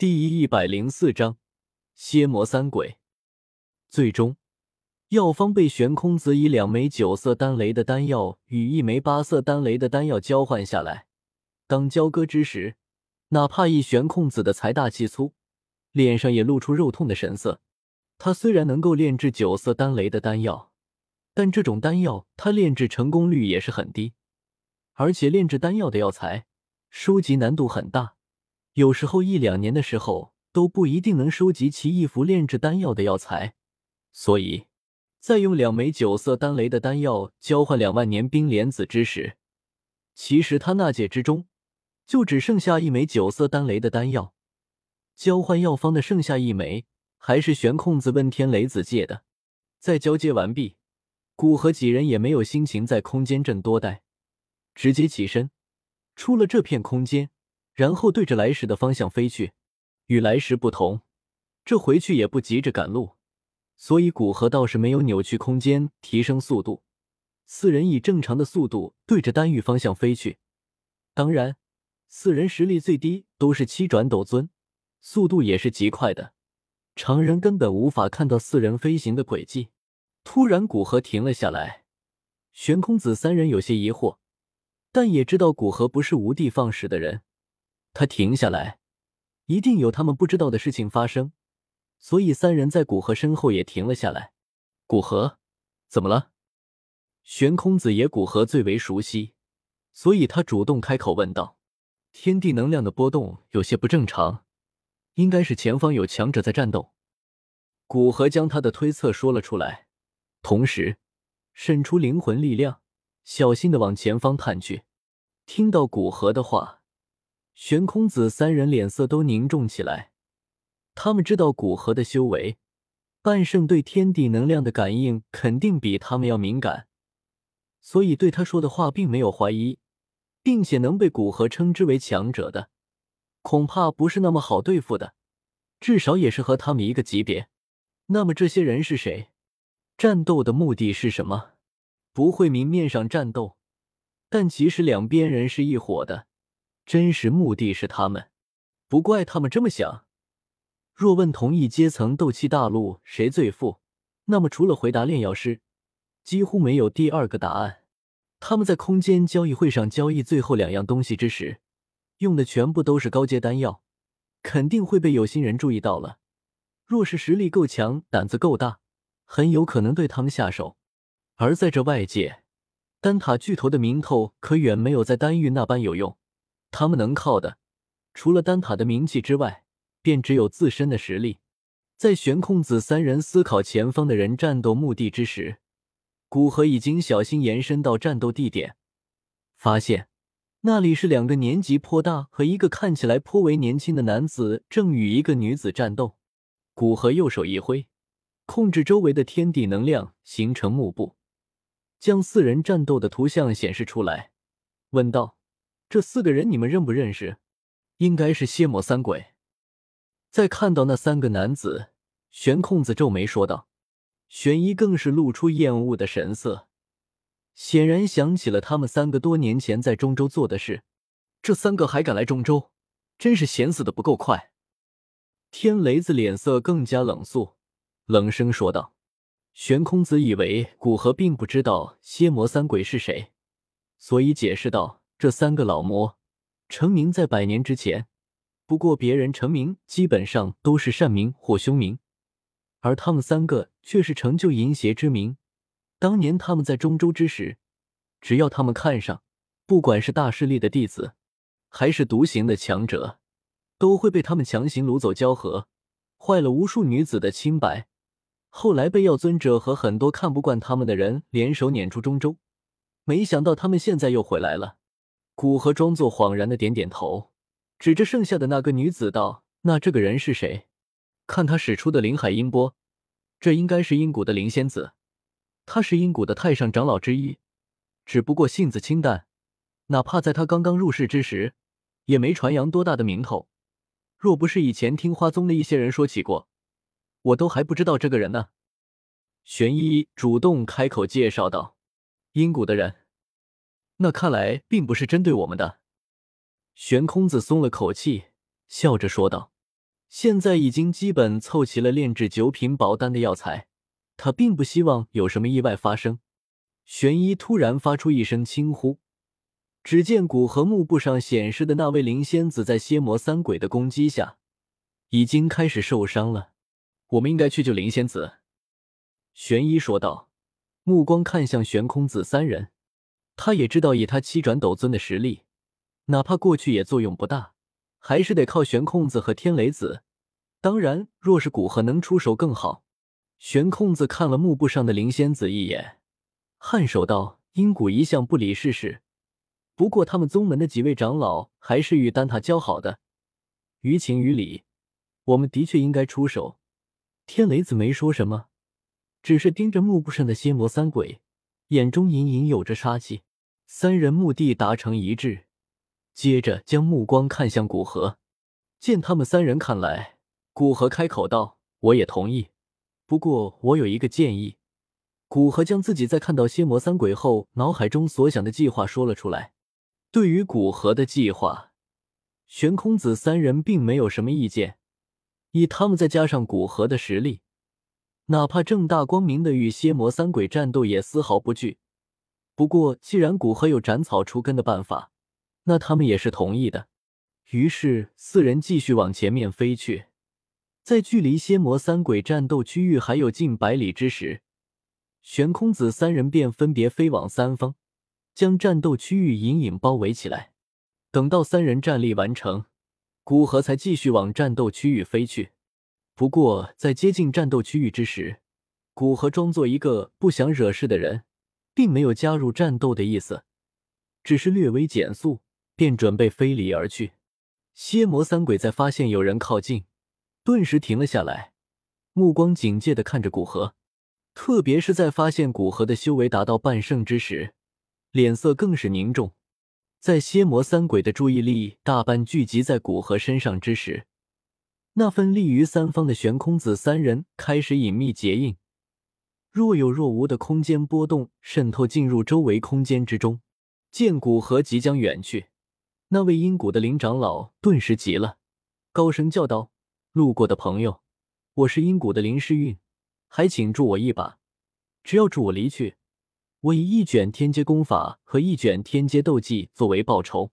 第一百零四章，蝎魔三鬼。最终，药方被玄空子以两枚九色丹雷的丹药与一枚八色丹雷的丹药交换下来。当交割之时，哪怕一玄空子的财大气粗，脸上也露出肉痛的神色。他虽然能够炼制九色丹雷的丹药，但这种丹药他炼制成功率也是很低，而且炼制丹药的药材收集难度很大。有时候一两年的时候都不一定能收集齐一幅炼制丹药的药材，所以在用两枚九色丹雷的丹药交换两万年冰莲子之时，其实他那戒之中就只剩下一枚九色丹雷的丹药。交换药方的剩下一枚还是玄空子问天雷子借的。在交接完毕，古河几人也没有心情在空间镇多待，直接起身出了这片空间。然后对着来时的方向飞去，与来时不同，这回去也不急着赶路，所以古河倒是没有扭曲空间提升速度。四人以正常的速度对着丹域方向飞去。当然，四人实力最低都是七转斗尊，速度也是极快的，常人根本无法看到四人飞行的轨迹。突然，古河停了下来，玄空子三人有些疑惑，但也知道古河不是无的放矢的人。他停下来，一定有他们不知道的事情发生，所以三人在古河身后也停了下来。古河，怎么了？玄空子也古河最为熟悉，所以他主动开口问道：“天地能量的波动有些不正常，应该是前方有强者在战斗。”古河将他的推测说了出来，同时渗出灵魂力量，小心的往前方探去。听到古河的话。玄空子三人脸色都凝重起来，他们知道古河的修为，半圣对天地能量的感应肯定比他们要敏感，所以对他说的话并没有怀疑，并且能被古河称之为强者的，恐怕不是那么好对付的，至少也是和他们一个级别。那么这些人是谁？战斗的目的是什么？不会明面上战斗，但其实两边人是一伙的。真实目的是他们，不怪他们这么想。若问同一阶层斗气大陆谁最富，那么除了回答炼药师，几乎没有第二个答案。他们在空间交易会上交易最后两样东西之时，用的全部都是高阶丹药，肯定会被有心人注意到了。若是实力够强，胆子够大，很有可能对他们下手。而在这外界，丹塔巨头的名头可远没有在丹域那般有用。他们能靠的，除了丹塔的名气之外，便只有自身的实力。在玄空子三人思考前方的人战斗目的之时，古河已经小心延伸到战斗地点，发现那里是两个年纪颇大和一个看起来颇为年轻的男子正与一个女子战斗。古河右手一挥，控制周围的天地能量形成幕布，将四人战斗的图像显示出来，问道。这四个人你们认不认识？应该是蝎魔三鬼。在看到那三个男子，玄空子皱眉说道。玄一更是露出厌恶的神色，显然想起了他们三个多年前在中州做的事。这三个还敢来中州，真是闲死的不够快。天雷子脸色更加冷肃，冷声说道。玄空子以为古河并不知道蝎魔三鬼是谁，所以解释道。这三个老魔成名在百年之前，不过别人成名基本上都是善名或凶名，而他们三个却是成就淫邪之名。当年他们在中州之时，只要他们看上，不管是大势力的弟子，还是独行的强者，都会被他们强行掳走交合，坏了无数女子的清白。后来被药尊者和很多看不惯他们的人联手撵出中州，没想到他们现在又回来了。古河装作恍然的点点头，指着剩下的那个女子道：“那这个人是谁？看他使出的灵海音波，这应该是阴谷的灵仙子。他是阴谷的太上长老之一，只不过性子清淡，哪怕在他刚刚入世之时，也没传扬多大的名头。若不是以前听花宗的一些人说起过，我都还不知道这个人呢。”玄一主动开口介绍道：“阴谷的人。”那看来并不是针对我们的。玄空子松了口气，笑着说道：“现在已经基本凑齐了炼制九品宝丹的药材，他并不希望有什么意外发生。玄一突然发出一声轻呼，只见古河幕布上显示的那位灵仙子在蝎魔三鬼的攻击下，已经开始受伤了。我们应该去救灵仙子。”玄一说道，目光看向玄空子三人。他也知道，以他七转斗尊的实力，哪怕过去也作用不大，还是得靠玄空子和天雷子。当然，若是古河能出手更好。玄空子看了幕布上的灵仙子一眼。颔首道：“阴谷一向不理世事，不过他们宗门的几位长老还是与丹塔交好的，于情于理，我们的确应该出手。”天雷子没说什么，只是盯着幕布上的仙魔三鬼，眼中隐隐有着杀气。三人目的达成一致，接着将目光看向古河，见他们三人看来，古河开口道：“我也同意，不过我有一个建议。”古河将自己在看到仙魔三鬼后脑海中所想的计划说了出来。对于古河的计划，玄空子三人并没有什么意见。以他们再加上古河的实力，哪怕正大光明的与仙魔三鬼战斗也丝毫不惧。不过，既然古河有斩草除根的办法，那他们也是同意的。于是，四人继续往前面飞去。在距离仙魔三鬼战斗区域还有近百里之时。玄空子三人便分别飞往三方，将战斗区域隐隐包围起来。等到三人战力完成，古河才继续往战斗区域飞去。不过，在接近战斗区域之时，古河装作一个不想惹事的人，并没有加入战斗的意思，只是略微减速，便准备飞离而去。蝎魔三鬼在发现有人靠近，顿时停了下来，目光警戒的看着古河。特别是在发现古河的修为达到半圣之时，脸色更是凝重。在蝎魔三鬼的注意力大半聚集在古河身上之时，那份立于三方的悬空子三人开始隐秘结印，若有若无的空间波动渗透进入周围空间之中。见古河即将远去，那位阴谷的林长老顿时急了，高声叫道：“路过的朋友，我是阴谷的林诗韵。”还请助我一把，只要助我离去，我以一卷天阶功法和一卷天阶斗技作为报酬。